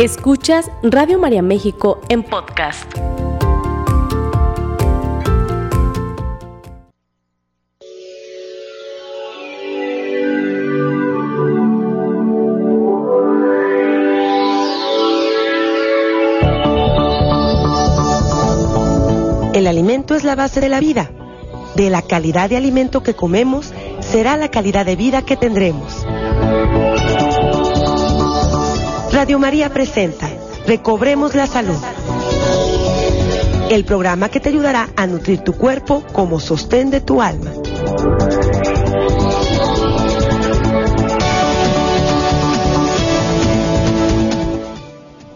Escuchas Radio María México en podcast. El alimento es la base de la vida. De la calidad de alimento que comemos será la calidad de vida que tendremos. Radio María presenta Recobremos la Salud. El programa que te ayudará a nutrir tu cuerpo como sostén de tu alma.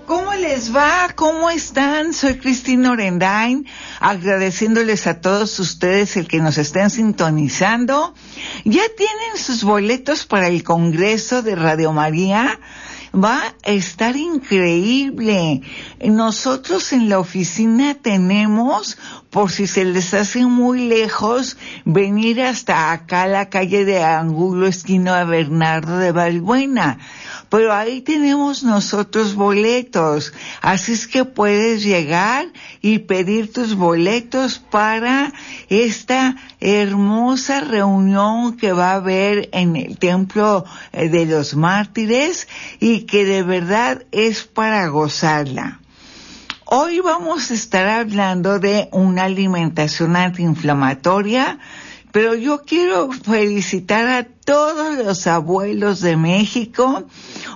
¿Cómo les va? ¿Cómo están? Soy Cristina Orendain, agradeciéndoles a todos ustedes el que nos estén sintonizando. ¿Ya tienen sus boletos para el Congreso de Radio María? Va a estar increíble. Nosotros en la oficina tenemos, por si se les hace muy lejos, venir hasta acá la calle de Angulo, esquina de Bernardo de Valbuena pero ahí tenemos nosotros boletos, así es que puedes llegar y pedir tus boletos para esta hermosa reunión que va a haber en el Templo eh, de los Mártires y que de verdad es para gozarla. Hoy vamos a estar hablando de una alimentación antiinflamatoria, pero yo quiero felicitar a todos los abuelos de México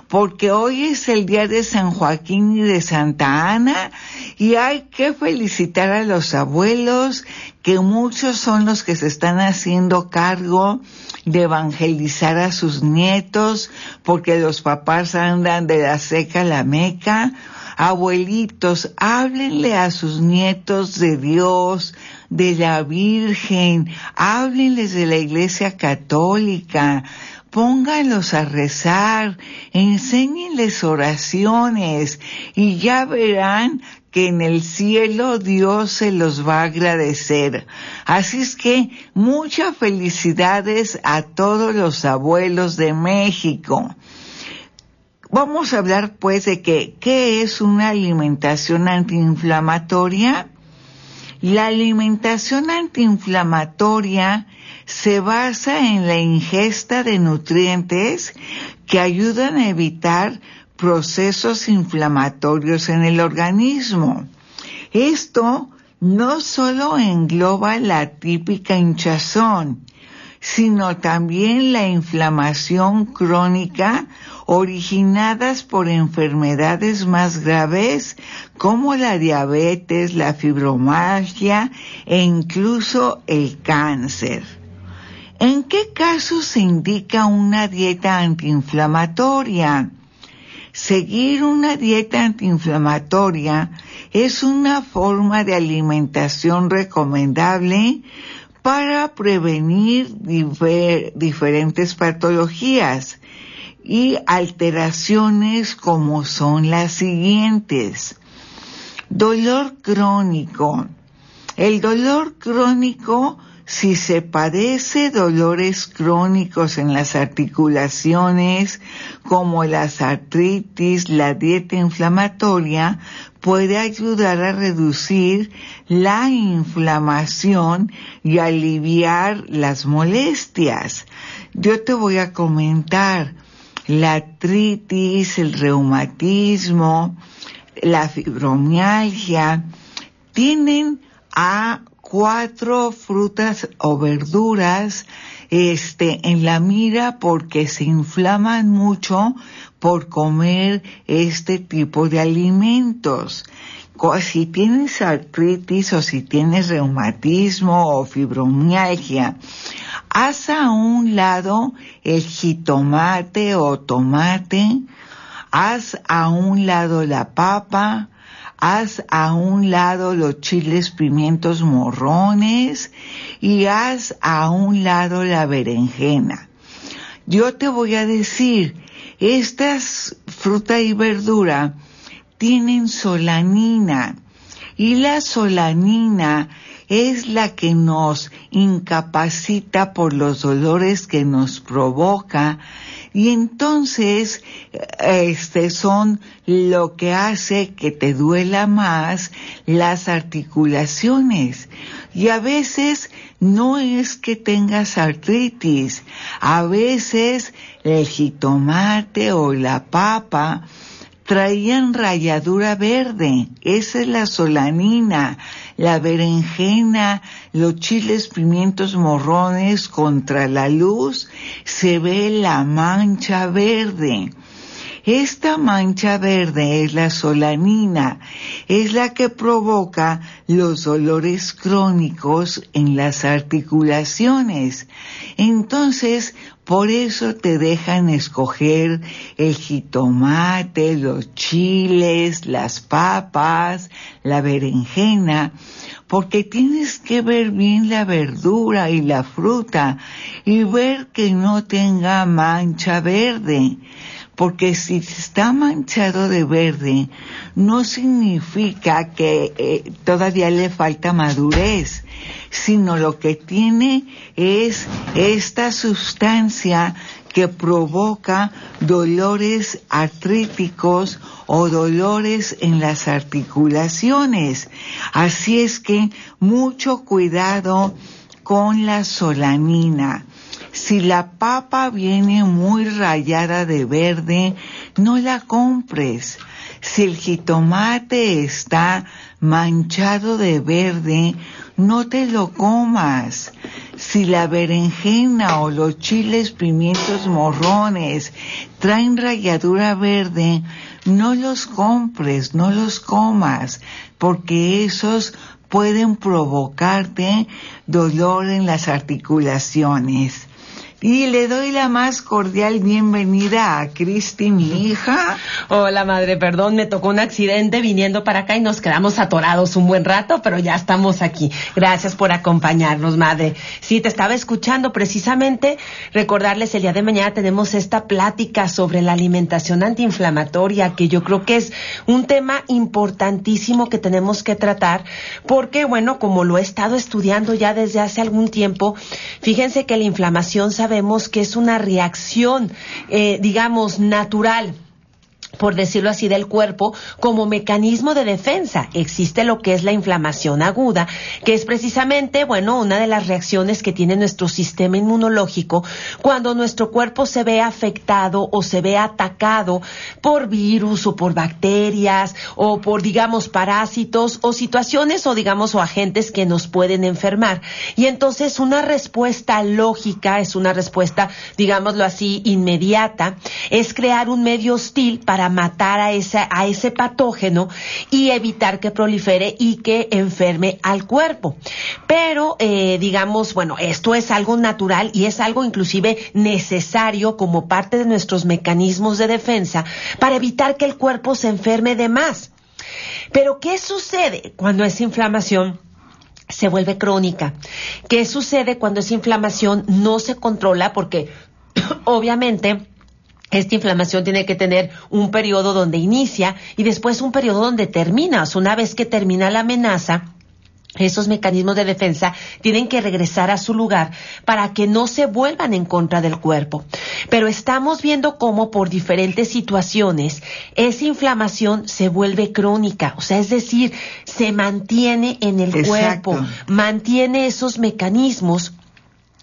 porque hoy es el día de San Joaquín y de Santa Ana y hay que felicitar a los abuelos que muchos son los que se están haciendo cargo de evangelizar a sus nietos porque los papás andan de la seca a la meca. Abuelitos, háblenle a sus nietos de Dios, de la Virgen, háblenles de la Iglesia Católica, pónganlos a rezar, enséñenles oraciones y ya verán que en el cielo Dios se los va a agradecer. Así es que muchas felicidades a todos los abuelos de México. Vamos a hablar pues de que, ¿qué es una alimentación antiinflamatoria? La alimentación antiinflamatoria se basa en la ingesta de nutrientes que ayudan a evitar procesos inflamatorios en el organismo. Esto no solo engloba la típica hinchazón, sino también la inflamación crónica originadas por enfermedades más graves como la diabetes, la fibromialgia e incluso el cáncer. ¿En qué casos se indica una dieta antiinflamatoria? Seguir una dieta antiinflamatoria es una forma de alimentación recomendable para prevenir diferentes patologías y alteraciones como son las siguientes. Dolor crónico. El dolor crónico, si se padece dolores crónicos en las articulaciones, como las artritis, la dieta inflamatoria, puede ayudar a reducir la inflamación y aliviar las molestias. Yo te voy a comentar la artritis, el reumatismo, la fibromialgia, tienen a cuatro frutas o verduras este en la mira porque se inflaman mucho por comer este tipo de alimentos. Si tienes artritis o si tienes reumatismo o fibromialgia, haz a un lado el jitomate o tomate, haz a un lado la papa, haz a un lado los chiles pimientos morrones y haz a un lado la berenjena. Yo te voy a decir, estas fruta y verdura tienen solanina y la solanina es la que nos incapacita por los dolores que nos provoca Y entonces, este son lo que hace que te duela más las articulaciones. Y a veces no es que tengas artritis, a veces el jitomate o la papa traían rayadura verde, esa es la solanina, la berenjena, los chiles, pimientos morrones contra la luz, se ve la mancha verde. Esta mancha verde es la solanina, es la que provoca los dolores crónicos en las articulaciones. Entonces, por eso te dejan escoger el jitomate, los chiles, las papas, la berenjena, porque tienes que ver bien la verdura y la fruta y ver que no tenga mancha verde porque si está manchado de verde, no significa que eh, todavía le falta madurez, sino lo que tiene es esta sustancia que provoca dolores artríticos o dolores en las articulaciones. Así es que mucho cuidado con la solanina. Si la papa viene muy rayada de verde, no la compres. Si el jitomate está manchado de verde, no te lo comas. Si la berenjena o los chiles pimientos morrones traen rayadura verde, no los compres, no los comas, porque esos pueden provocarte dolor en las articulaciones. Y le doy la más cordial bienvenida a Cristi, mi hija. Hola, madre, perdón, me tocó un accidente viniendo para acá y nos quedamos atorados un buen rato, pero ya estamos aquí. Gracias por acompañarnos, madre. Sí, te estaba escuchando precisamente. Recordarles, el día de mañana tenemos esta plática sobre la alimentación antiinflamatoria, que yo creo que es un tema importantísimo que tenemos que tratar, porque, bueno, como lo he estado estudiando ya desde hace algún tiempo, fíjense que la inflamación sabemos que es una reacción, eh, digamos, natural por decirlo así, del cuerpo como mecanismo de defensa. Existe lo que es la inflamación aguda, que es precisamente, bueno, una de las reacciones que tiene nuestro sistema inmunológico cuando nuestro cuerpo se ve afectado o se ve atacado por virus o por bacterias o por, digamos, parásitos o situaciones o, digamos, o agentes que nos pueden enfermar. Y entonces una respuesta lógica, es una respuesta, digámoslo así, inmediata, es crear un medio hostil para matar a, ese, a ese patógeno y evitar que prolifere y que enferme al cuerpo. Pero, eh, digamos, bueno, esto es algo natural y es algo inclusive necesario como parte de nuestros mecanismos de defensa para evitar que el cuerpo se enferme de más. Pero, ¿qué sucede cuando esa inflamación se vuelve crónica? ¿Qué sucede cuando esa inflamación no se controla? Porque, obviamente, esta inflamación tiene que tener un periodo donde inicia y después un periodo donde termina. una vez que termina la amenaza, esos mecanismos de defensa tienen que regresar a su lugar para que no se vuelvan en contra del cuerpo. Pero estamos viendo cómo por diferentes situaciones esa inflamación se vuelve crónica, o sea, es decir, se mantiene en el cuerpo, mantiene esos mecanismos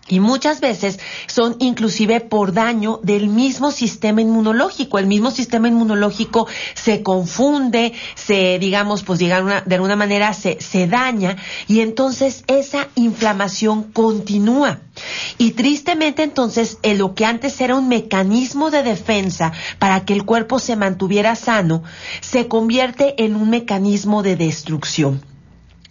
y muchas veces son inclusive por daño del mismo sistema inmunológico. El mismo sistema inmunológico se confunde, se, digamos, pues de alguna manera se, se daña y entonces esa inflamación continúa. Y tristemente entonces en lo que antes era un mecanismo de defensa para que el cuerpo se mantuviera sano, se convierte en un mecanismo de destrucción.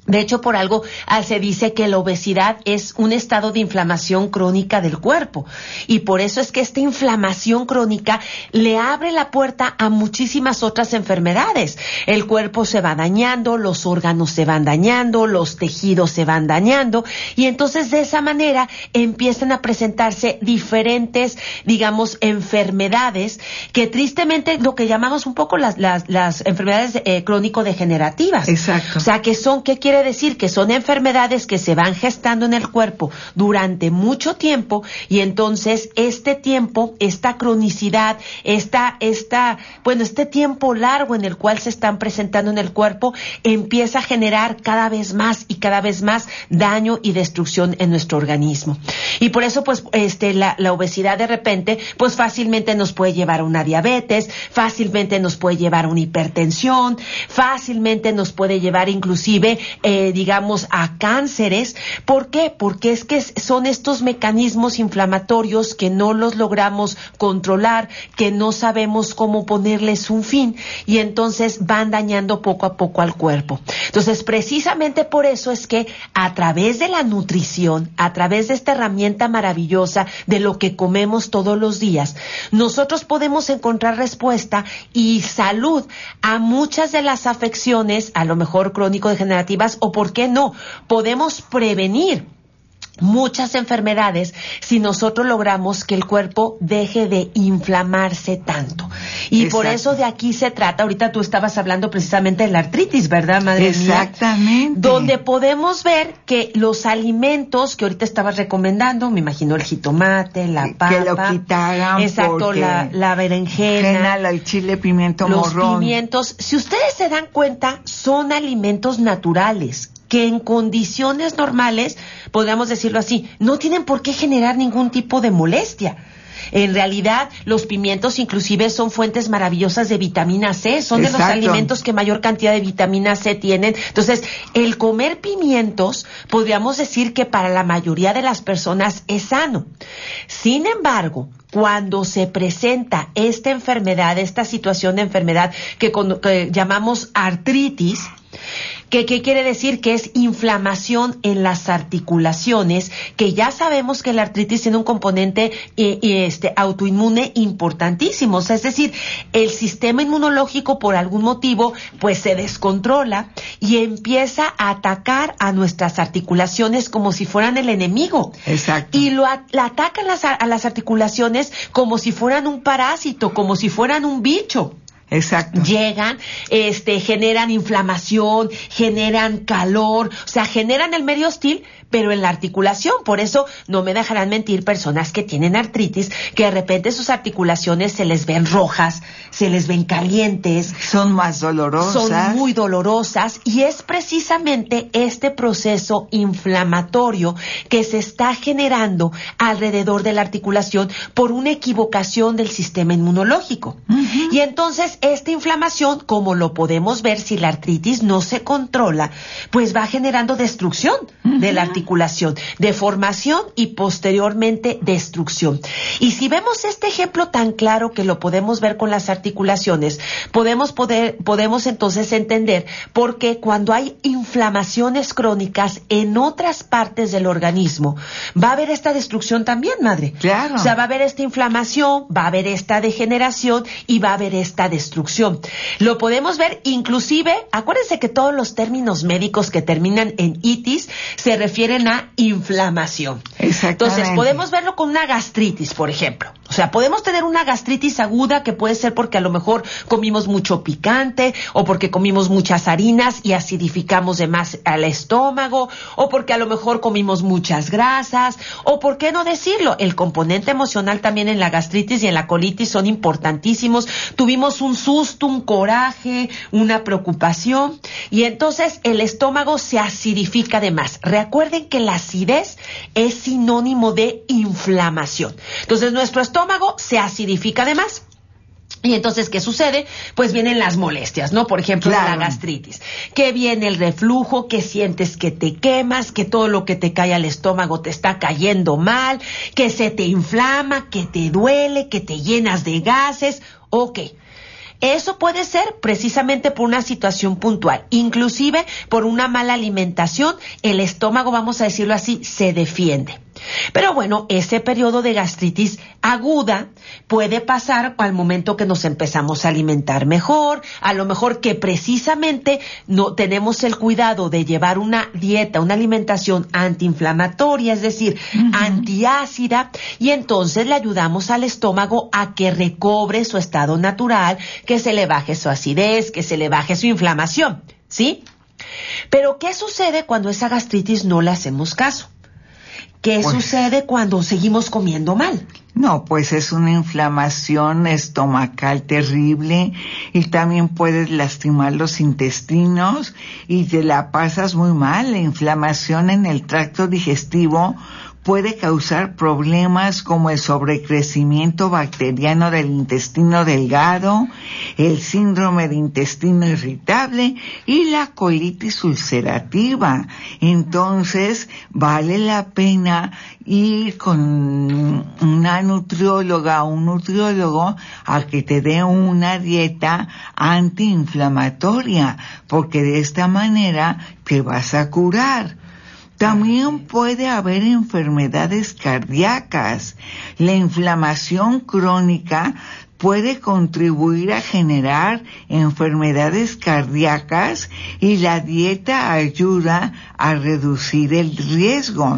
De hecho, por algo ah, se dice que la obesidad es un estado de inflamación crónica del cuerpo. Y por eso es que esta inflamación crónica le abre la puerta a muchísimas otras enfermedades. El cuerpo se va dañando, los órganos se van dañando, los tejidos se van dañando. Y entonces de esa manera empiezan a presentarse diferentes, digamos, enfermedades que tristemente lo que llamamos un poco las, las, enfermedades eh, crónico-degenerativas. Exacto. O sea, que son, ¿qué quiere quiere decir? Que son enfermedades que se van gestando en el cuerpo durante mucho tiempo y entonces este tiempo, esta cronicidad, esta, esta, bueno, este tiempo largo en el cual se están presentando en el cuerpo empieza a generar cada vez más y cada vez más daño y destrucción en nuestro organismo. Y por eso, pues, este, la, la obesidad de repente, pues fácilmente nos puede llevar a una diabetes, fácilmente nos puede llevar a una hipertensión, fácilmente nos puede llevar inclusive, eh, digamos, a cánceres. ¿Por qué? Porque es que son estos mecanismos inflamatorios que no los logramos controlar, que no sabemos cómo ponerles un fin y entonces van dañando poco a poco al cuerpo. Entonces, precisamente por eso es que a través de la nutrición, a través de esta herramienta maravillosa de lo que comemos todos los días, nosotros podemos encontrar respuesta y salud a muchas de las afecciones, a lo mejor crónico-degenerativas, o por qué no, podemos prevenir muchas enfermedades si nosotros logramos que el cuerpo deje de inflamarse tanto. Y por eso de aquí se trata, ahorita tú estabas hablando precisamente de la artritis, ¿verdad, madre Exactamente. donde podemos ver que los alimentos que ahorita estabas recomendando, me imagino el jitomate, la papa. Que lo quitaran Exacto, la, la berenjena. el chile, pimiento, los pimientos. Si ustedes se dan cuenta, son alimentos naturales que en condiciones normales, podríamos decirlo así, no tienen por qué generar ningún tipo de molestia. En realidad, los pimientos inclusive son fuentes maravillosas de vitamina C, son de los alimentos que mayor cantidad de vitamina C tienen. Entonces, el comer pimientos, podríamos decir que para la mayoría de las personas es sano. Sin embargo, cuando se presenta esta enfermedad, esta situación de enfermedad que, que llamamos artritis, ¿Qué, quiere decir? Que es inflamación en las articulaciones, que ya sabemos que la artritis tiene un componente eh, este, autoinmune importantísimo. es decir, el sistema inmunológico por algún motivo pues se descontrola y empieza a atacar a nuestras articulaciones como si fueran el enemigo. Exacto. Y lo atacan a las articulaciones como si fueran un parásito, como si fueran un bicho. Exacto. Llegan, este, generan inflamación, generan calor, o sea, generan el medio hostil, pero en la articulación. Por eso no me dejarán mentir personas que tienen artritis, que de repente sus articulaciones se les ven rojas, se les ven calientes. Son más dolorosas. Son muy dolorosas y es precisamente este proceso inflamatorio que se está generando alrededor de la articulación por una equivocación del sistema inmunológico. Y entonces esta inflamación, como lo podemos ver si la artritis no se controla, pues va generando destrucción de la articulación deformación y posteriormente destrucción. Y si vemos este ejemplo tan claro que lo podemos ver con las articulaciones, podemos poder, podemos entonces entender por qué cuando hay inflamaciones crónicas en otras partes del organismo, va a haber esta destrucción también, madre. Claro. O sea, va a haber esta inflamación, va a haber esta degeneración y va a haber esta destrucción. Lo podemos ver inclusive, acuérdense que todos los términos médicos que terminan en itis se refieren a inflamación. Entonces, podemos verlo con una gastritis, por ejemplo. O sea, podemos tener una gastritis aguda que puede ser porque a lo mejor comimos mucho picante o porque comimos muchas harinas y acidificamos de más al estómago o porque a lo mejor comimos muchas grasas o por qué no decirlo, el componente emocional también en la gastritis y en la colitis son importantísimos. Tuvimos un susto, un coraje, una preocupación y entonces el estómago se acidifica de más. Recuerden que la acidez es sinónimo de inflamación. Entonces nuestro estómago se acidifica de más. Y entonces, ¿qué sucede? Pues vienen las molestias, ¿no? Por ejemplo, la gastritis. Que viene el reflujo, que sientes que te quemas, que todo lo que te cae al estómago te está cayendo mal, que se te inflama, que te duele, que te llenas de gases. Ok. Eso puede ser precisamente por una situación puntual, inclusive por una mala alimentación, el estómago, vamos a decirlo así, se defiende. Pero bueno, ese periodo de gastritis aguda puede pasar al momento que nos empezamos a alimentar mejor, a lo mejor que precisamente no tenemos el cuidado de llevar una dieta, una alimentación antiinflamatoria, es decir, antiácida, y entonces le ayudamos al estómago a que recobre su estado natural, que se le baje su acidez, que se le baje su inflamación, ¿sí? Pero ¿qué sucede cuando esa gastritis no le hacemos caso? ¿Qué Pues- sucede cuando seguimos comiendo mal? No, pues es una inflamación estomacal terrible y también puedes lastimar los intestinos y te la pasas muy mal. La inflamación en el tracto digestivo puede causar problemas como el sobrecrecimiento bacteriano del intestino delgado, el síndrome de intestino irritable y la colitis ulcerativa. Entonces, vale la pena ir con una nutrióloga o un nutriólogo a que te dé una dieta antiinflamatoria, porque de esta manera te vas a curar. También puede haber enfermedades cardíacas. La inflamación crónica puede contribuir a generar enfermedades cardíacas y la dieta ayuda a reducir el riesgo.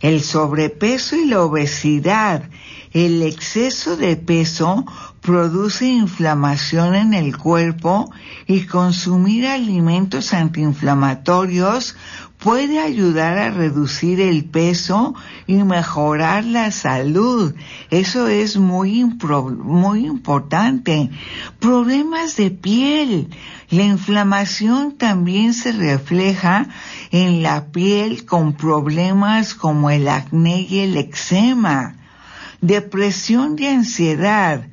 El sobrepeso y la obesidad, el exceso de peso produce inflamación en el cuerpo y consumir alimentos antiinflamatorios puede ayudar a reducir el peso y mejorar la salud. Eso es muy, muy importante. Problemas de piel. La inflamación también se refleja en la piel con problemas como el acné y el eczema. Depresión y ansiedad.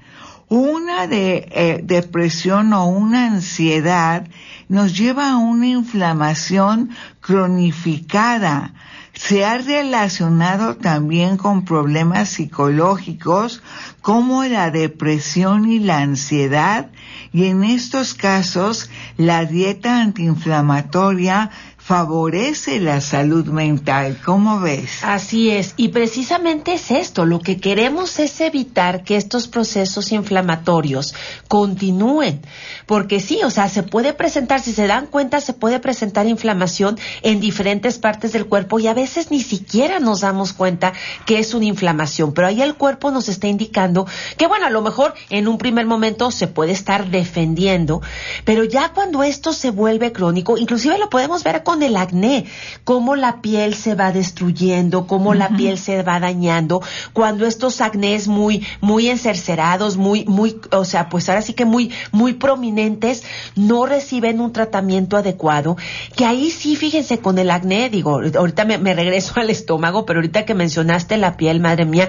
Una de, eh, depresión o una ansiedad nos lleva a una inflamación cronificada. Se ha relacionado también con problemas psicológicos como la depresión y la ansiedad y en estos casos la dieta antiinflamatoria favorece la salud mental. ¿Cómo ves? Así es, y precisamente es esto, lo que queremos es evitar que estos procesos inflamatorios continúen, porque sí, o sea, se puede presentar, si se dan cuenta, se puede presentar inflamación en diferentes partes del cuerpo y a veces ni siquiera nos damos cuenta que es una inflamación, pero ahí el cuerpo nos está indicando que, bueno, a lo mejor en un primer momento se puede estar defendiendo, pero ya cuando esto se vuelve crónico, inclusive lo podemos ver con el acné, cómo la piel se va destruyendo, cómo la piel se va dañando, cuando estos acnés muy, muy encercerados, muy, muy, o sea, pues ahora sí que muy, muy prominentes, no reciben un tratamiento adecuado, que ahí sí, fíjense, con el acné, digo, ahorita me, me regreso al estómago, pero ahorita que mencionaste la piel, madre mía,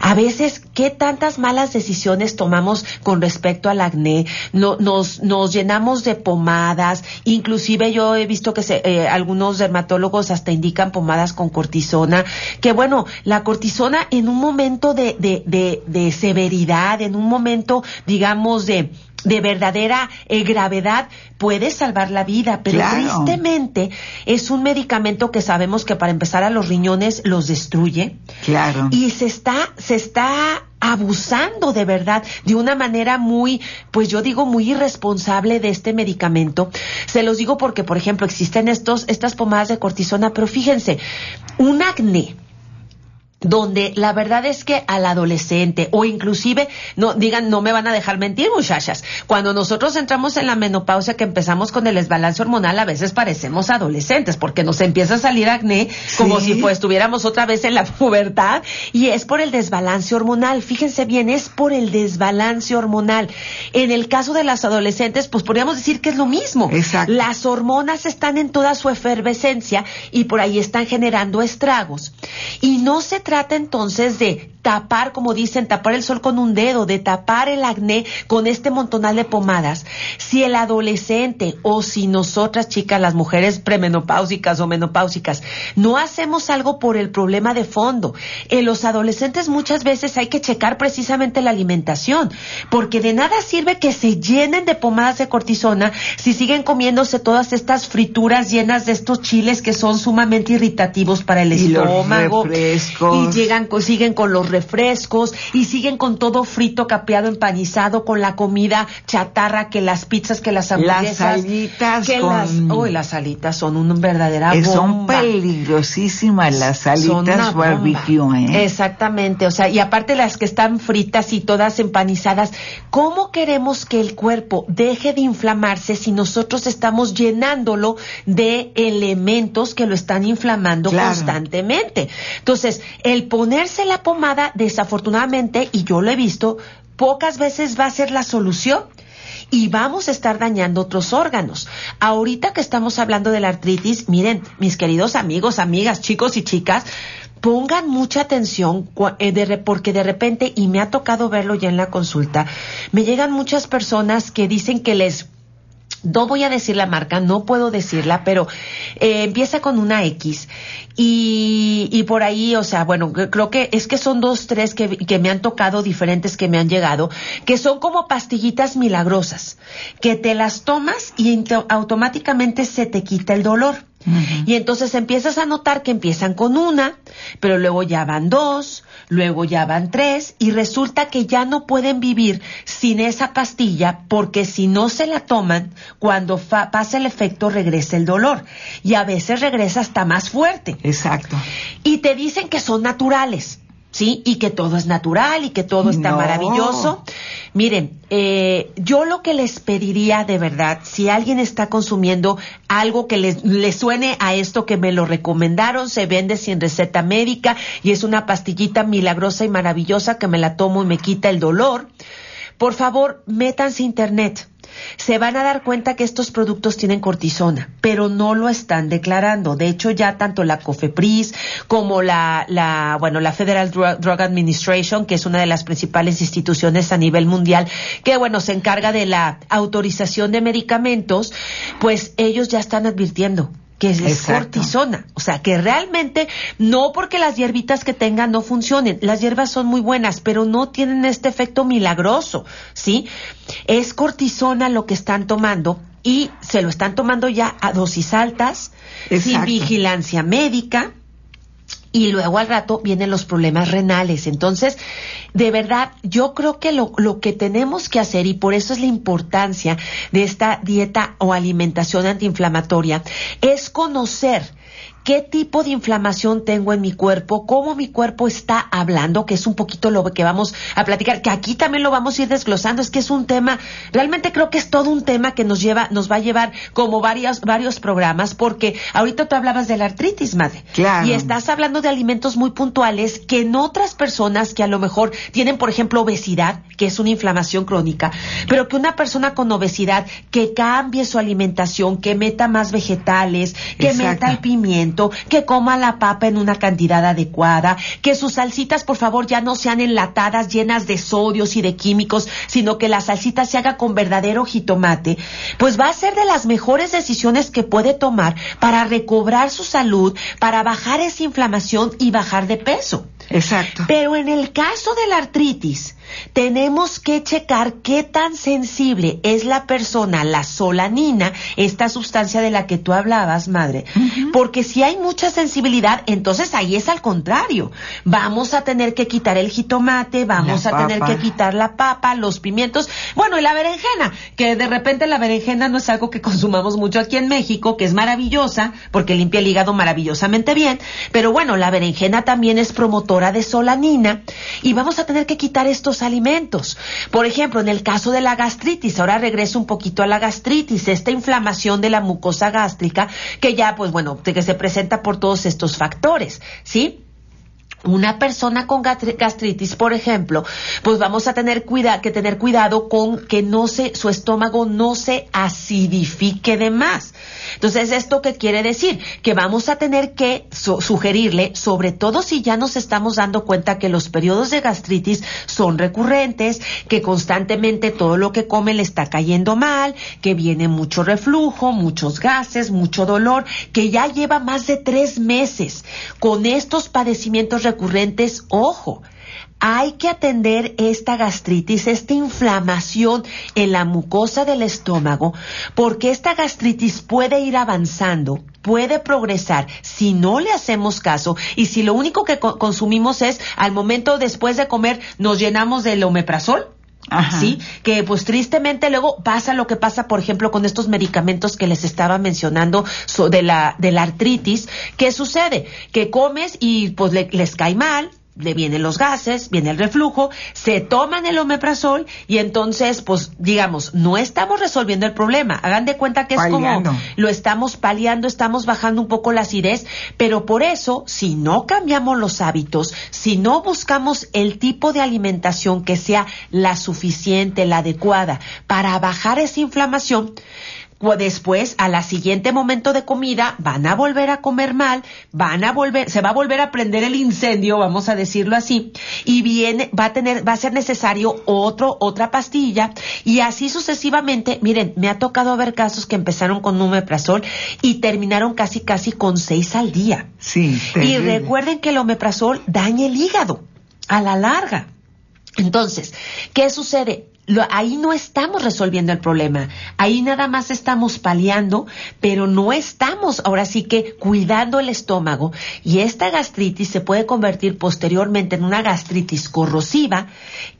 a veces, ¿qué tantas malas decisiones tomamos con respecto al acné? No, nos, nos llenamos de pomadas, inclusive yo he visto que se, eh, algunos dermatólogos hasta indican pomadas con cortisona, que bueno, la cortisona en un momento de, de, de, de severidad, en un momento, digamos, de, de verdadera eh, gravedad puede salvar la vida, pero Claro. tristemente es un medicamento que sabemos que para empezar a los riñones los destruye Claro. y se está se está abusando de verdad de una manera muy pues yo digo muy irresponsable de este medicamento. Se los digo porque por ejemplo existen estos estas pomadas de cortisona pero fíjense un acné donde la verdad es que al adolescente o inclusive no digan no me van a dejar mentir muchachas. Cuando nosotros entramos en la menopausia que empezamos con el desbalance hormonal a veces parecemos adolescentes porque nos empieza a salir acné como si pues estuviéramos otra vez en la pubertad y es por el desbalance hormonal. Fíjense bien es por el desbalance hormonal. En el caso de las adolescentes pues podríamos decir que es lo mismo. Exacto. las hormonas están en toda su efervescencia y por ahí están generando estragos. Y no se trata entonces de tapar, como dicen, tapar el sol con un dedo, de tapar el acné con este montonal de pomadas. Si el adolescente o si nosotras chicas, las mujeres premenopáusicas o menopáusicas, no hacemos algo por el problema de fondo, en los adolescentes muchas veces hay que checar precisamente la alimentación, porque de nada sirve que se llenen de pomadas de cortisona si siguen comiéndose todas estas frituras llenas de estos chiles que son sumamente irritativos para el Y estómago. Y llegan siguen con los refrescos y siguen con todo frito, capeado, empanizado, con la comida chatarra, que las pizzas, que las hamburguesas. Las alitas que con... las, uy, las alitas son una verdadera bomba. Son peligrosísimas las alitas barbecue, ¿eh? Exactamente, o sea, y aparte las que están fritas y todas empanizadas, ¿cómo queremos que el cuerpo deje de inflamarse si nosotros estamos llenándolo de elementos que lo están inflamando Claro. constantemente? Entonces, el ponerse la pomada, desafortunadamente, y yo lo he visto, pocas veces va a ser la solución y vamos a estar dañando otros órganos. Ahorita que estamos hablando de la artritis, miren, mis queridos amigos, amigas, chicos y chicas, pongan mucha atención eh, porque de repente, y me ha tocado verlo ya en la consulta, me llegan muchas personas que dicen que les no voy a decir la marca, no puedo decirla, pero eh, empieza con una X. Y, y por ahí, o sea, bueno, creo que es que son dos, tres que, que me han tocado diferentes que me han llegado, que son como pastillitas milagrosas, que te las tomas y automáticamente se te quita el dolor. Y entonces empiezas a notar que empiezan con una, pero luego ya van dos, luego ya van tres, y resulta que ya no pueden vivir sin esa pastilla porque si no se la toman, cuando pasa el efecto regresa el dolor. Y a veces regresa hasta más fuerte. Exacto. Y te dicen que son naturales, ¿sí? Y que todo es natural y que todo está No. maravilloso. Miren, eh, yo lo que les pediría de verdad, si alguien está consumiendo algo que les, les suene a esto que me lo recomendaron, se vende sin receta médica y es una pastillita milagrosa y maravillosa que me la tomo y me quita el dolor, por favor, métanse a internet. Se van a dar cuenta que estos productos tienen cortisona, pero no lo están declarando. De hecho, ya tanto la COFEPRIS como la, la, bueno, la Federal Drug, Drug Administration, que es una de las principales instituciones a nivel mundial, que bueno, se encarga de la autorización de medicamentos, pues ellos ya están advirtiendo que es Exacto. cortisona. O sea, que realmente no porque las hierbitas que tengan no funcionen. Las hierbas son muy buenas, pero no tienen este efecto milagroso, ¿sí? Es cortisona lo que están tomando y se lo están tomando ya a dosis altas, sin vigilancia médica. Y luego al rato vienen los problemas renales. Entonces, de verdad, yo creo que lo, lo que tenemos que hacer, y por eso es la importancia de esta dieta o alimentación antiinflamatoria, es conocer qué tipo de inflamación tengo en mi cuerpo, cómo mi cuerpo está hablando, que es un poquito lo que vamos a platicar, que aquí también lo vamos a ir desglosando, es que es un tema, realmente creo que es todo un tema que nos lleva, nos va a llevar como varios, varios programas, porque ahorita tú hablabas de la artritis, madre. Claro. Y estás hablando de alimentos muy puntuales que en otras personas que a lo mejor tienen, por ejemplo, obesidad, que es una inflamación crónica, pero que una persona con obesidad que cambie su alimentación, que meta más vegetales, que Exacto. meta el pimiento, que coma la papa en una cantidad adecuada, que sus salsitas, por favor, ya no sean enlatadas, llenas de sodios y de químicos, sino que la salsita se haga con verdadero jitomate, pues va a ser de las mejores decisiones que puede tomar para recobrar su salud, para bajar esa inflamación y bajar de peso. Exacto. Pero en el caso de la artritis, tenemos que checar qué tan sensible es la persona, la solanina, esta sustancia de la que tú hablabas, madre. Porque si hay mucha sensibilidad, entonces ahí es al contrario. Vamos a tener que quitar el jitomate, vamos La a tener que quitar la papa, los pimientos, bueno, y la berenjena, que de repente la berenjena no es algo que consumamos mucho aquí en México, que es maravillosa, porque limpia el hígado maravillosamente bien, pero bueno, la berenjena también es promotora de solanina y vamos a tener que quitar estos alimentos. Por ejemplo, en el caso de la gastritis, ahora regreso un poquito a la gastritis, esta inflamación de la mucosa gástrica que ya, pues bueno, que se presenta por todos estos factores, ¿sí? Una persona con gastritis, por ejemplo, pues vamos a tener cuida- que tener cuidado con que no se, su estómago no se acidifique de más. Entonces, ¿esto qué quiere decir? Que vamos a tener que su- sugerirle, sobre todo si ya nos estamos dando cuenta que los periodos de gastritis son recurrentes, que constantemente todo lo que come le está cayendo mal, que viene mucho reflujo, muchos gases, mucho dolor, que ya lleva más de tres meses con estos padecimientos recurrentes, ojo, hay que atender esta gastritis, esta inflamación en la mucosa del estómago, porque esta gastritis puede ir avanzando puede progresar si no le hacemos caso y si lo único que consumimos es al momento después de comer nos llenamos del omeprazol. Sí, que pues tristemente luego pasa lo que pasa, por ejemplo, con estos medicamentos que les estaba mencionando de la de la artritis, ¿qué sucede? Que comes y pues les cae mal, le vienen los gases, viene el reflujo, se toman el omeprazol y entonces, pues, digamos, no estamos resolviendo el problema. Hagan de cuenta que es como lo estamos paliando, estamos bajando un poco la acidez, pero por eso, si no cambiamos los hábitos, si no buscamos el tipo de alimentación que sea la suficiente, la adecuada para bajar esa inflamación, después, a la siguiente momento de comida, van a volver a comer mal, van a volver, se va a volver a prender el incendio, vamos a decirlo así, y viene, va a tener, va a ser necesario otro, otra pastilla, y así sucesivamente. Miren, me ha tocado ver casos que empezaron con omeprazol y terminaron casi, casi con seis al día. Sí. Y recuerden que el omeprazol daña el hígado a la larga. Entonces, ¿qué sucede? Ahí no estamos resolviendo el problema, ahí nada más estamos paliando, pero no estamos ahora sí que cuidando el estómago. Y esta gastritis se puede convertir posteriormente en una gastritis corrosiva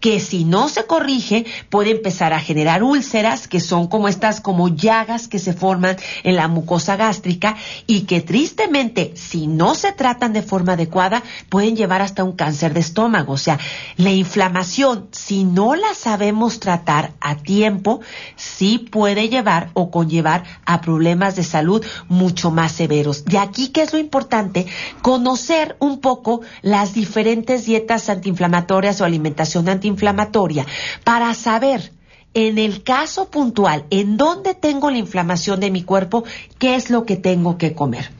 que si no se corrige puede empezar a generar úlceras que son como estas como llagas que se forman en la mucosa gástrica y que tristemente si no se tratan de forma adecuada pueden llevar hasta un cáncer de estómago, o sea, la inflamación si no la sabemos tratar a tiempo, sí puede llevar o conllevar a problemas de salud mucho más severos. Y aquí, ¿qué es lo importante? Conocer un poco las diferentes dietas antiinflamatorias o alimentación antiinflamatoria para saber en el caso puntual, en dónde tengo la inflamación de mi cuerpo, qué es lo que tengo que comer.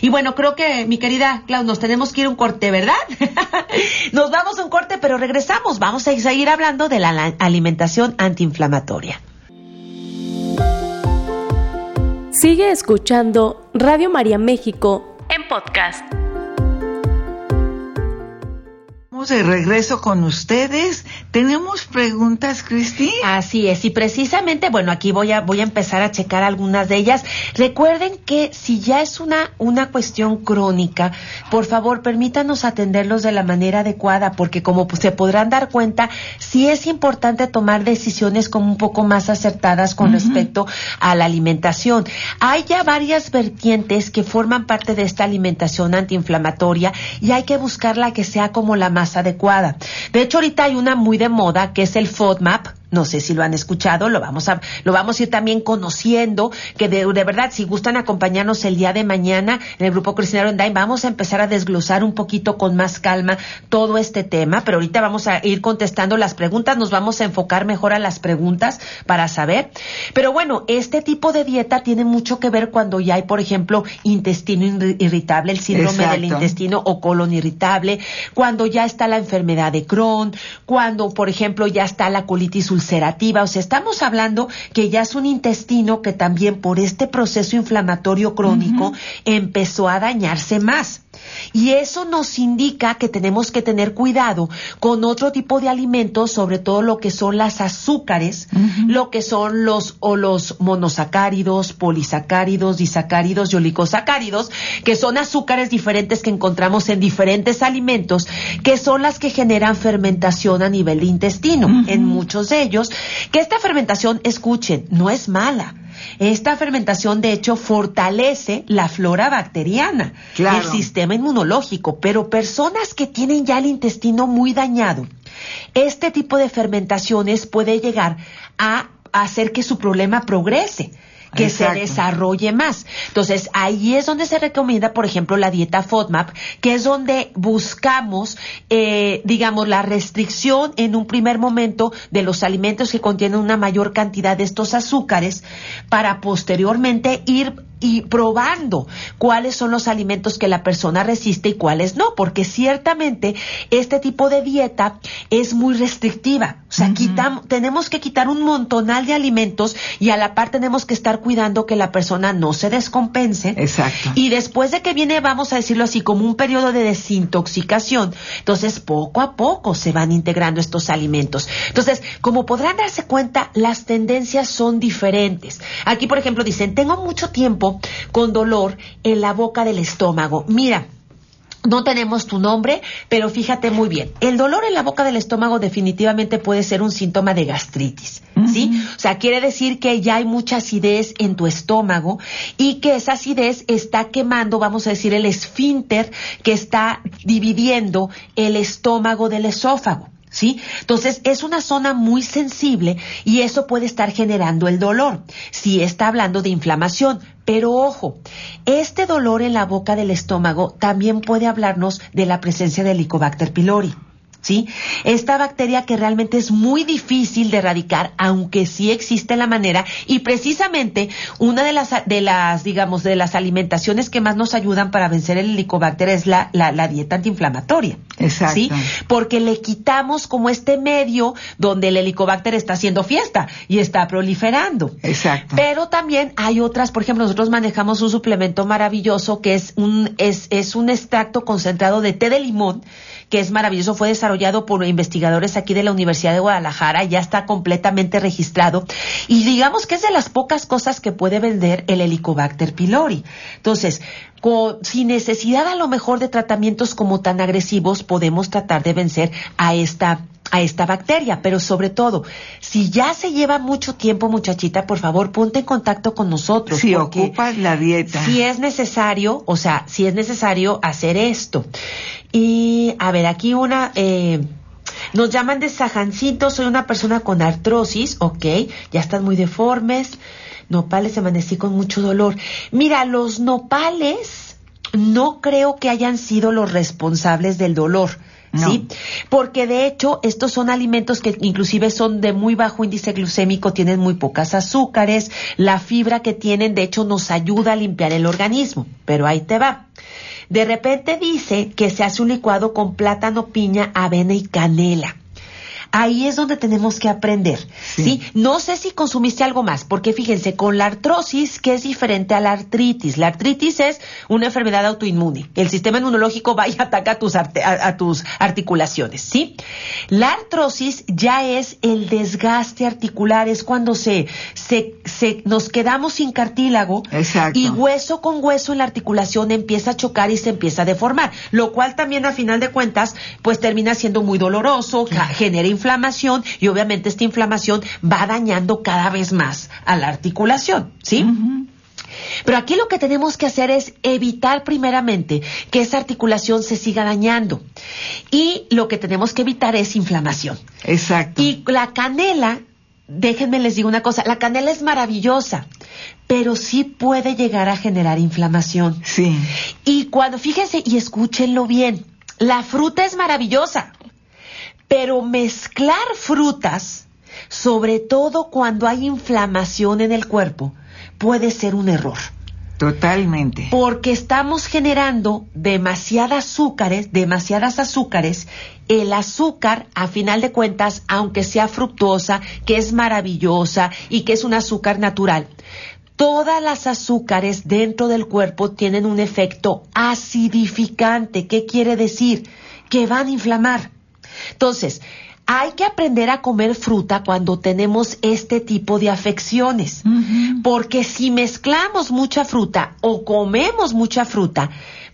Y bueno, creo que, mi querida Clau, nos tenemos que ir a un corte, ¿verdad? nos vamos a un corte, pero regresamos. Vamos a seguir hablando de la alimentación antiinflamatoria. Sigue escuchando Radio María México en podcast de regreso con ustedes. ¿Tenemos preguntas, Cristi? Así es, y precisamente, bueno, aquí voy a, voy a empezar a checar algunas de ellas. Recuerden que si ya es una, una cuestión crónica, por favor, permítanos atenderlos de la manera adecuada, porque como se podrán dar cuenta, sí es importante tomar decisiones como un poco más acertadas con respecto a la alimentación. Hay ya varias vertientes que forman parte de esta alimentación antiinflamatoria y hay que buscar la que sea como la más adecuada. De hecho, ahorita hay una muy de moda que es el FODMAP, no sé si lo han escuchado, lo vamos a, lo vamos a ir también conociendo, que de, verdad, si gustan acompañarnos el día de mañana en el Grupo Cristiano Online, vamos a empezar a desglosar un poquito con más calma todo este tema, pero ahorita vamos a ir contestando las preguntas, nos vamos a enfocar mejor a las preguntas para saber. Pero bueno, este tipo de dieta tiene mucho que ver cuando ya hay, por ejemplo, intestino irritable, el síndrome del intestino o colon irritable, cuando ya está la enfermedad de Crohn, cuando, por ejemplo, ya está la colitis ulcerativa, o sea, estamos hablando que ya es un intestino que también por este proceso inflamatorio crónico empezó a dañarse más. Y eso nos indica que tenemos que tener cuidado con otro tipo de alimentos, sobre todo lo que son las azúcares, lo que son los o los monosacáridos, polisacáridos, disacáridos y oligosacáridos, que son azúcares diferentes que encontramos en diferentes alimentos, que son las que generan fermentación a nivel de intestino, en muchos de ellos, que esta fermentación, escuchen, no es mala esta fermentación, de hecho, fortalece la flora bacteriana, el sistema inmunológico, pero personas que tienen ya el intestino muy dañado, este tipo de fermentaciones puede llegar a hacer que su problema progrese que se desarrolle más. Entonces, ahí es donde se recomienda, por ejemplo, la dieta FODMAP, que es donde buscamos, eh, digamos, la restricción en un primer momento de los alimentos que contienen una mayor cantidad de estos azúcares para posteriormente ir y probando cuáles son los alimentos que la persona resiste y cuáles no, porque ciertamente este tipo de dieta es muy restrictiva. O sea, tenemos que quitar un montonal de alimentos y a la par tenemos que estar cuidando que la persona no se descompense. Exacto. Y después de que viene, vamos a decirlo así, como un periodo de desintoxicación, entonces poco a poco se van integrando estos alimentos. Entonces, como podrán darse cuenta, las tendencias son diferentes. Aquí, por ejemplo, dicen, tengo mucho tiempo tiempo con dolor en la boca del estómago. Mira, no tenemos tu nombre, pero fíjate muy bien. El dolor en la boca del estómago definitivamente puede ser un síntoma de gastritis, ¿sí? O sea, quiere decir que ya hay mucha acidez en tu estómago y que esa acidez está quemando, vamos a decir, el esfínter que está dividiendo el estómago del esófago. ¿Sí? Entonces es una zona muy sensible y eso puede estar generando el dolor. Si está hablando de inflamación, pero ojo, este dolor en la boca del estómago también puede hablarnos de la presencia del Helicobacter pylori. ¿Sí? Esta bacteria que realmente es muy difícil de erradicar, aunque sí existe la manera, y precisamente una de las, de las, digamos, de las alimentaciones que más nos ayudan para vencer el helicobacter es la, la, dieta antiinflamatoria. Exacto. ¿sí? Porque le quitamos como este medio donde el helicobacter está haciendo fiesta y está proliferando. Exacto. Pero también hay otras, por ejemplo, nosotros manejamos un suplemento maravilloso que es un, es, es un extracto concentrado de té de limón, que es maravilloso, fue desarrollado por investigadores aquí de la Universidad de Guadalajara, ya está completamente registrado y digamos que es de las pocas cosas que puede vender el Helicobacter pylori. Entonces, sin necesidad a lo mejor de tratamientos como tan agresivos, podemos tratar de vencer a esta a esta bacteria, pero sobre todo, si ya se lleva mucho tiempo, muchachita, por favor, ponte en contacto con nosotros. Si ocupas la dieta. Si es necesario, o sea, si es necesario hacer esto. Y, a ver, aquí una, eh, nos llaman de Sajancito, soy una persona con artrosis, ok, ya están muy deformes, nopales, amanecí con mucho dolor. Mira, los nopales no creo que hayan sido los responsables del dolor. ¿Sí? Porque de hecho estos son alimentos que inclusive son de muy bajo índice glucémico, tienen muy pocas azúcares, la fibra que tienen de hecho nos ayuda a limpiar el organismo, pero ahí te va. De repente dice que se hace un licuado con plátano, piña, avena y canela. Ahí es donde tenemos que aprender, sí. No sé si consumiste algo más, porque fíjense, con la artrosis, que es diferente a la artritis. La artritis es una enfermedad autoinmune. El sistema inmunológico va y ataca a tus, a, tus articulaciones, ¿sí? La artrosis ya es el desgaste articular, es cuando se, se, se nos quedamos sin cartílago y hueso con hueso en la articulación empieza a chocar y se empieza a deformar, lo cual también a final de cuentas, pues termina siendo muy doloroso, genera inflamación y obviamente esta inflamación va dañando cada vez más a la articulación, ¿sí? Pero aquí lo que tenemos que hacer es evitar primeramente que esa articulación se siga dañando. Y lo que tenemos que evitar es inflamación. Exacto. Y la canela, déjenme les digo una cosa, la canela es maravillosa, pero sí puede llegar a generar inflamación. Sí. Y cuando, fíjense y escúchenlo bien, la fruta es maravillosa. Pero mezclar frutas, sobre todo cuando hay inflamación en el cuerpo, puede ser un error. Totalmente. Porque estamos generando demasiadas azúcares, demasiadas azúcares. El azúcar, a final de cuentas, aunque sea fructuosa, que es maravillosa y que es un azúcar natural, todas las azúcares dentro del cuerpo tienen un efecto acidificante. ¿Qué quiere decir? Que van a inflamar. Entonces, hay que aprender a comer fruta cuando tenemos este tipo de afecciones, porque si mezclamos mucha fruta o comemos mucha fruta,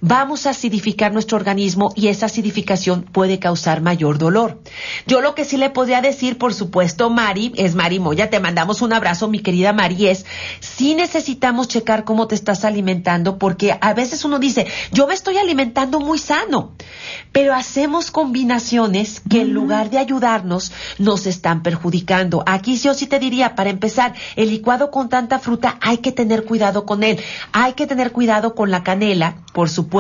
vamos a acidificar nuestro organismo y esa acidificación puede causar mayor dolor. Yo lo que sí le podría decir, por supuesto, Mari, es Mari Moya, te mandamos un abrazo, mi querida Mari, es, sí necesitamos checar cómo te estás alimentando, porque a veces uno dice, yo me estoy alimentando muy sano, pero hacemos combinaciones que en lugar de ayudarnos, nos están perjudicando. Aquí yo sí te diría, para empezar, el licuado con tanta fruta, hay que tener cuidado con él, hay que tener cuidado con la canela, por supuesto,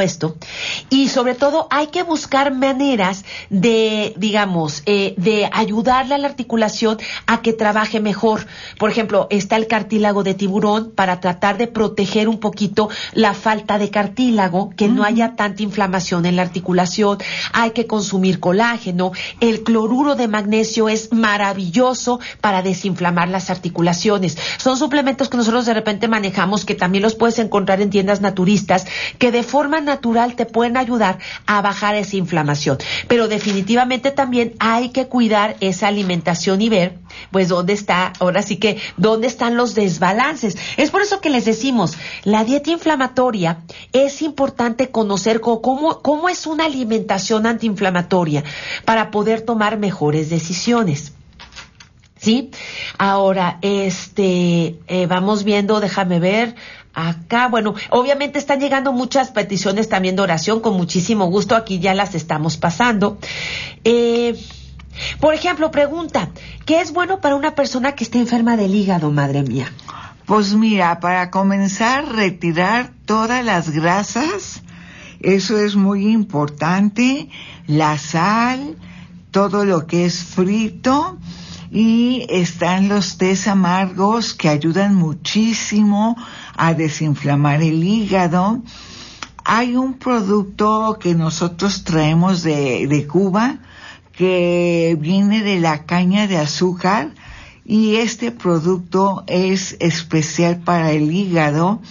y sobre todo hay que buscar maneras de, digamos, eh, de ayudarle a la articulación a que trabaje mejor. Por ejemplo, está el cartílago de tiburón para tratar de proteger un poquito la falta de cartílago, que no haya tanta inflamación en la articulación. Hay que consumir colágeno. El cloruro de magnesio es maravilloso para desinflamar las articulaciones. Son suplementos que nosotros de repente manejamos, que también los puedes encontrar en tiendas naturistas, que de forma natural te pueden ayudar a bajar esa inflamación. Pero definitivamente también hay que cuidar esa alimentación y ver, pues, dónde está, ahora sí que, dónde están los desbalances. Es por eso que les decimos, la dieta inflamatoria es importante conocer cómo, es una alimentación antiinflamatoria para poder tomar mejores decisiones. ¿Sí? Ahora, este, eh, vamos viendo, déjame ver, acá, bueno, obviamente están llegando muchas peticiones también de oración, con muchísimo gusto, aquí ya las estamos pasando. Eh, por ejemplo, pregunta, ¿qué es bueno para una persona que esté enferma del hígado, madre mía? Pues mira, para comenzar, retirar todas las grasas, eso es muy importante, la sal, todo lo que es frito, y están los tés amargos que ayudan muchísimo a desinflamar el hígado. Hay un producto que nosotros traemos de, de Cuba que viene de la caña de azúcar y este producto es especial para el hígado,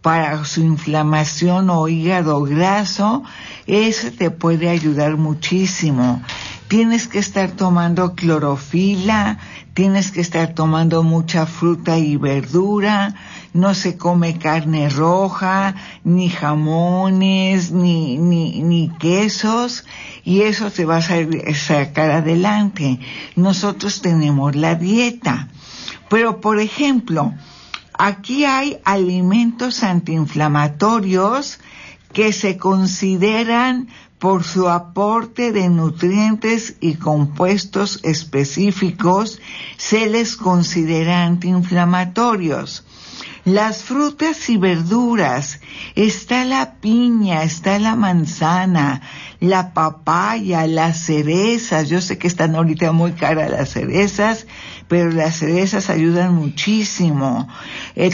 para su inflamación o hígado graso, ese te puede ayudar muchísimo tienes que estar tomando clorofila, tienes que estar tomando mucha fruta y verdura, no se come carne roja, ni jamones, ni, ni, ni quesos, y eso te va a sacar adelante. Nosotros tenemos la dieta. Pero, por ejemplo, aquí hay alimentos antiinflamatorios que se consideran por su aporte de nutrientes y compuestos específicos, se les considera antiinflamatorios. Las frutas y verduras, está la piña, está la manzana, la papaya, las cerezas, yo sé que están ahorita muy caras las cerezas, pero las cerezas ayudan muchísimo.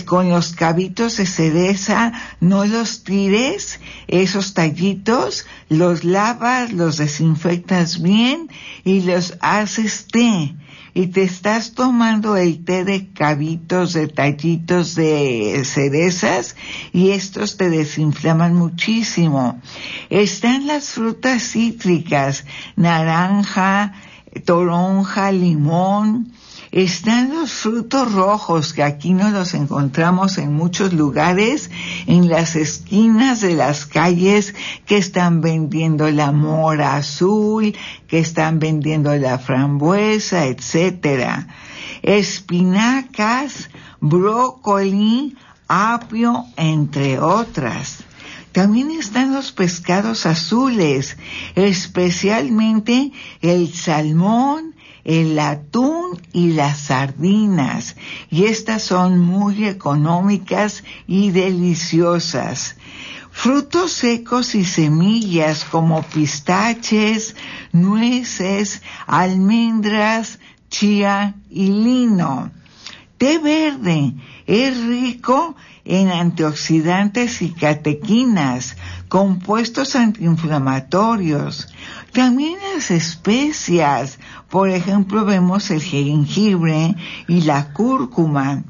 con los cabitos de cereza, no los tires, esos tallitos, los lavas, los desinfectas bien y los haces té. Y te estás tomando el té de cabitos, de tallitos de cerezas y estos te desinflaman muchísimo. Están las frutas cítricas, naranja, toronja, limón, están los frutos rojos, que aquí no los encontramos en muchos lugares, en las esquinas de las calles que están vendiendo la mora azul, que están vendiendo la frambuesa, etcétera. Espinacas, brócoli, apio, entre otras. También están los pescados azules, especialmente el salmón, el atún y las sardinas, y estas son muy económicas y deliciosas. Frutos secos y semillas como pistaches, nueces, almendras, chía y lino. Té verde es rico en antioxidantes y catequinas, compuestos antiinflamatorios. También las especias, por ejemplo, vemos el jengibre y la cúrcuma.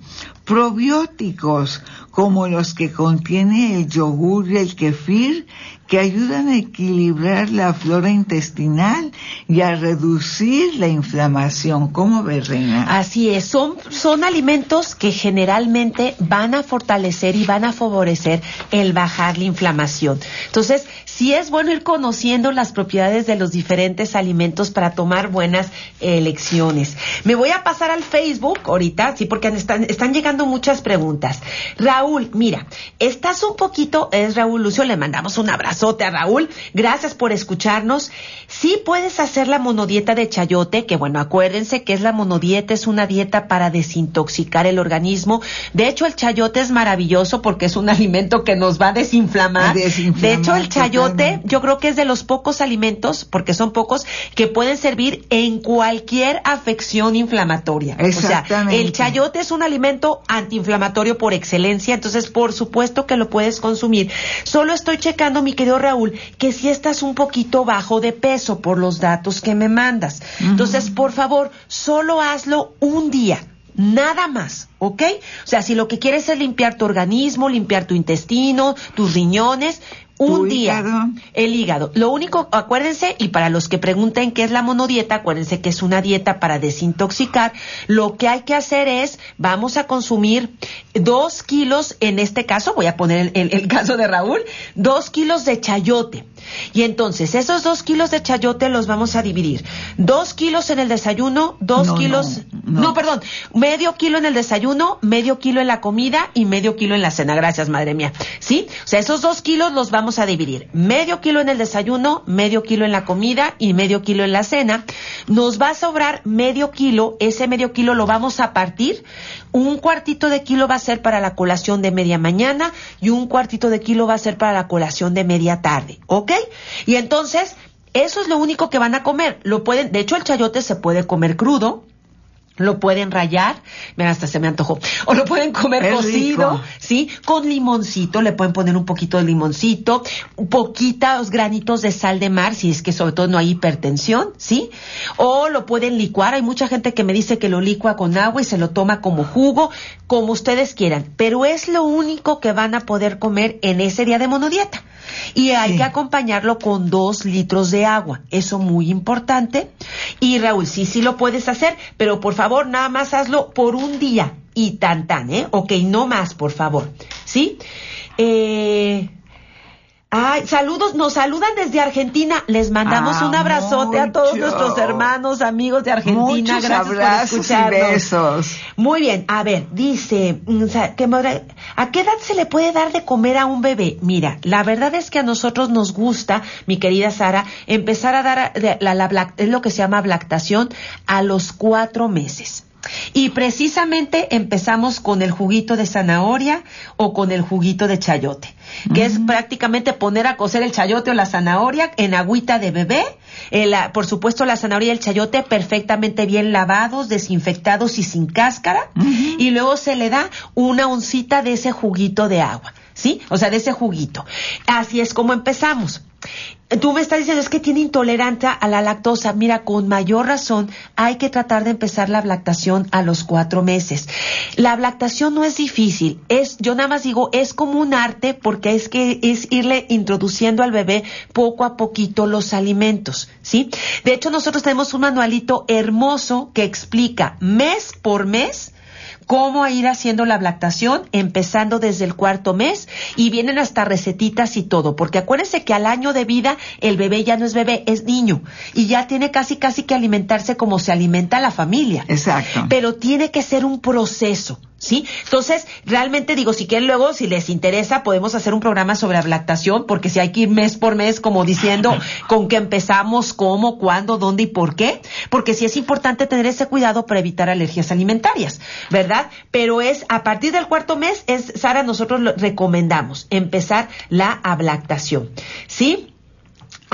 Probióticos, como los que contiene el yogur y el kefir, que ayudan a equilibrar la flora intestinal y a reducir la inflamación. ¿Cómo ves, Reina? Así es, son, son alimentos que generalmente van a fortalecer y van a favorecer el bajar la inflamación. Entonces, sí es bueno ir conociendo las propiedades de los diferentes alimentos para tomar buenas elecciones. Me voy a pasar al Facebook ahorita, sí, porque están, están llegando muchas preguntas. Raúl, mira, estás un poquito, es Raúl Lucio, le mandamos un abrazo a Raúl. Gracias por escucharnos. Sí puedes hacer la monodieta de chayote, que bueno, acuérdense que es la monodieta, es una dieta para desintoxicar el organismo. De hecho, el chayote es maravilloso porque es un alimento que nos va a desinflamar. de hecho, el chayote yo creo que es de los pocos alimentos, porque son pocos, que pueden servir en cualquier afección inflamatoria. O sea, el chayote es un alimento antiinflamatorio por excelencia, entonces por supuesto que lo puedes consumir. Solo estoy checando, mi querido Raúl, que si estás un poquito bajo de peso por los datos que me mandas. Entonces, por favor, solo hazlo un día. Nada más, ¿ok? O sea, si lo que quieres es limpiar tu organismo, limpiar tu intestino, tus riñones, un día. El hígado. Lo único, acuérdense, y para los que pregunten qué es la monodieta, acuérdense que es una dieta para desintoxicar. Lo que hay que hacer es, vamos a consumir dos kilos, en este caso, voy a poner el, el caso de Raúl, dos kilos de chayote. Y entonces, esos dos kilos de chayote los vamos a dividir. Dos kilos en el desayuno, dos kilos, no, perdón, medio kilo en el desayuno, medio kilo en la comida y medio kilo en la cena. Gracias, madre mía. ¿Sí? O sea, esos dos kilos los vamos a dividir. Medio kilo en el desayuno, medio kilo en la comida y medio kilo en la cena. Nos va a sobrar medio kilo, ese medio kilo lo vamos a partir. Un cuartito de kilo va a ser para la colación de media mañana y un cuartito de kilo va a ser para la colación de media tarde. ¿Ok? Y entonces, eso es lo único que van a comer. Lo pueden, de hecho, el chayote se puede comer crudo, lo pueden rayar, mira, hasta se me antojó, o lo pueden comer cocido, ¿sí? Con limoncito, le pueden poner un poquito de limoncito, poquitos granitos de sal de mar, si es que sobre todo no hay hipertensión, ¿sí? O lo pueden licuar, hay mucha gente que me dice que lo licua con agua y se lo toma como jugo, como ustedes quieran, pero es lo único que van a poder comer en ese día de monodieta. Y hay que acompañarlo con dos litros de agua. Eso muy importante. Y Raúl, sí, sí lo puedes hacer, pero por favor, nada más hazlo por un día y tan tan, ¿eh? Ok, no más, por favor. ¿Sí? Eh, Ay, saludos, nos saludan desde Argentina. Les mandamos un abrazote a todos nuestros hermanos, amigos de Argentina. Gracias por escucharnos. Y besos. Muy bien, a ver, dice, mm, ¿a qué edad se le puede dar de comer a un bebé? Mira, la verdad es que a nosotros nos gusta, mi querida Sara, empezar a dar la, la, es lo que se llama lactación a los cuatro meses. Y precisamente empezamos con el juguito de zanahoria o con el juguito de chayote, que es prácticamente poner a cocer el chayote o la zanahoria en agüita de bebé. por supuesto, la zanahoria y el chayote perfectamente bien lavados, desinfectados y sin cáscara. Y luego se le da una oncita de ese juguito de agua. ¿Sí? O sea, de ese juguito. Así es como empezamos. Tú me estás diciendo es que tiene intolerancia a la lactosa. Mira, con mayor razón hay que tratar de empezar la lactación a los cuatro meses. La lactación no es difícil. Es, yo nada más digo, es como un arte porque es que es irle introduciendo al bebé poco a poquito los alimentos, ¿sí? De hecho, nosotros tenemos un manualito hermoso que explica mes por mes cómo ir haciendo la lactación, empezando desde el cuarto mes y vienen hasta recetitas y todo, porque acuérdense que al año de vida el bebé ya no es bebé, es niño y ya tiene casi casi que alimentarse como se alimenta la familia. Exacto. Pero tiene que ser un proceso. ¿Sí? Entonces, realmente digo, si quieren luego, si les interesa, podemos hacer un programa sobre lactación, porque si hay que ir mes por mes, como diciendo con qué empezamos, cómo, cuándo, dónde y por qué, porque sí es importante tener ese cuidado para evitar alergias alimentarias, ¿verdad? Pero es a partir del cuarto mes, es, Sara, nosotros lo recomendamos empezar la ablactación, ¿sí?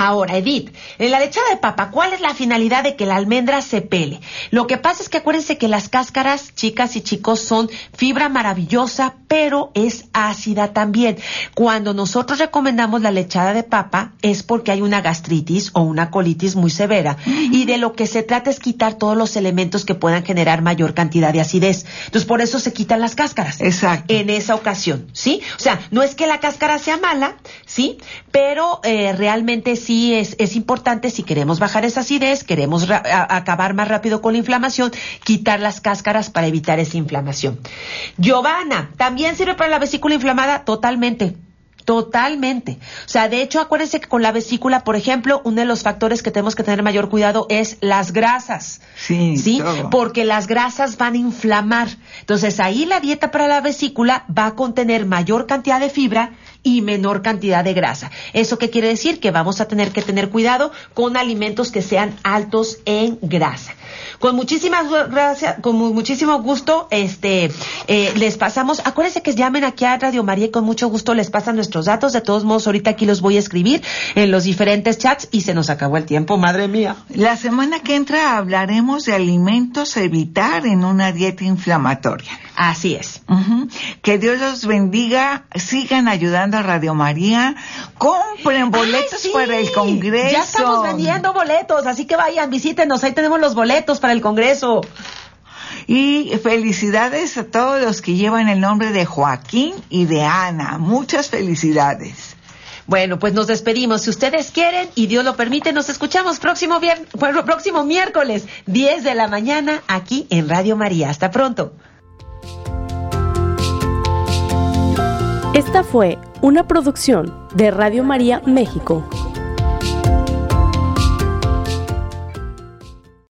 Ahora, Edith, en la lechada de papa, ¿cuál es la finalidad de que la almendra se pele? Lo que pasa es que acuérdense que las cáscaras, chicas y chicos, son fibra maravillosa, pero es ácida también. Cuando nosotros recomendamos la lechada de papa es porque hay una gastritis o una colitis muy severa y de lo que se trata es quitar todos los elementos que puedan generar mayor cantidad de acidez. Entonces, por eso se quitan las cáscaras. Exacto. En esa ocasión, ¿sí? O sea, no es que la cáscara sea mala, ¿sí? Pero eh, realmente sí es, es importante si queremos bajar esa acidez, queremos acabar más rápido con la inflamación, quitar las cáscaras para evitar esa inflamación. Giovanna, ¿también sirve para la vesícula inflamada? Totalmente. Totalmente. O sea, de hecho, acuérdense que con la vesícula, por ejemplo, uno de los factores que tenemos que tener mayor cuidado es las grasas. Sí. ¿Sí? Porque las grasas van a inflamar. Entonces, ahí la dieta para la vesícula va a contener mayor cantidad de fibra y menor cantidad de grasa. ¿Eso qué quiere decir? Que vamos a tener que tener cuidado con alimentos que sean altos en grasa. Con muchísimas gracias, con muchísimo gusto, este, eh, les pasamos, acuérdense que llamen aquí a Radio María y con mucho gusto les pasan nuestros datos. De todos modos, ahorita aquí los voy a escribir en los diferentes chats y se nos acabó el tiempo, madre mía. La semana que entra hablaremos de alimentos a evitar en una dieta inflamatoria. Así es. Que Dios los bendiga, sigan ayudando a Radio María, compren boletos para el Congreso. Ya estamos vendiendo boletos, así que vayan, visítenos, ahí tenemos los boletos para el Congreso. Y felicidades a todos los que llevan el nombre de Joaquín y de Ana. Muchas felicidades. Bueno, pues nos despedimos. Si ustedes quieren y Dios lo permite, nos escuchamos próximo, próximo miércoles, 10 de la mañana, aquí en Radio María. Hasta pronto. Esta fue una producción de Radio María México.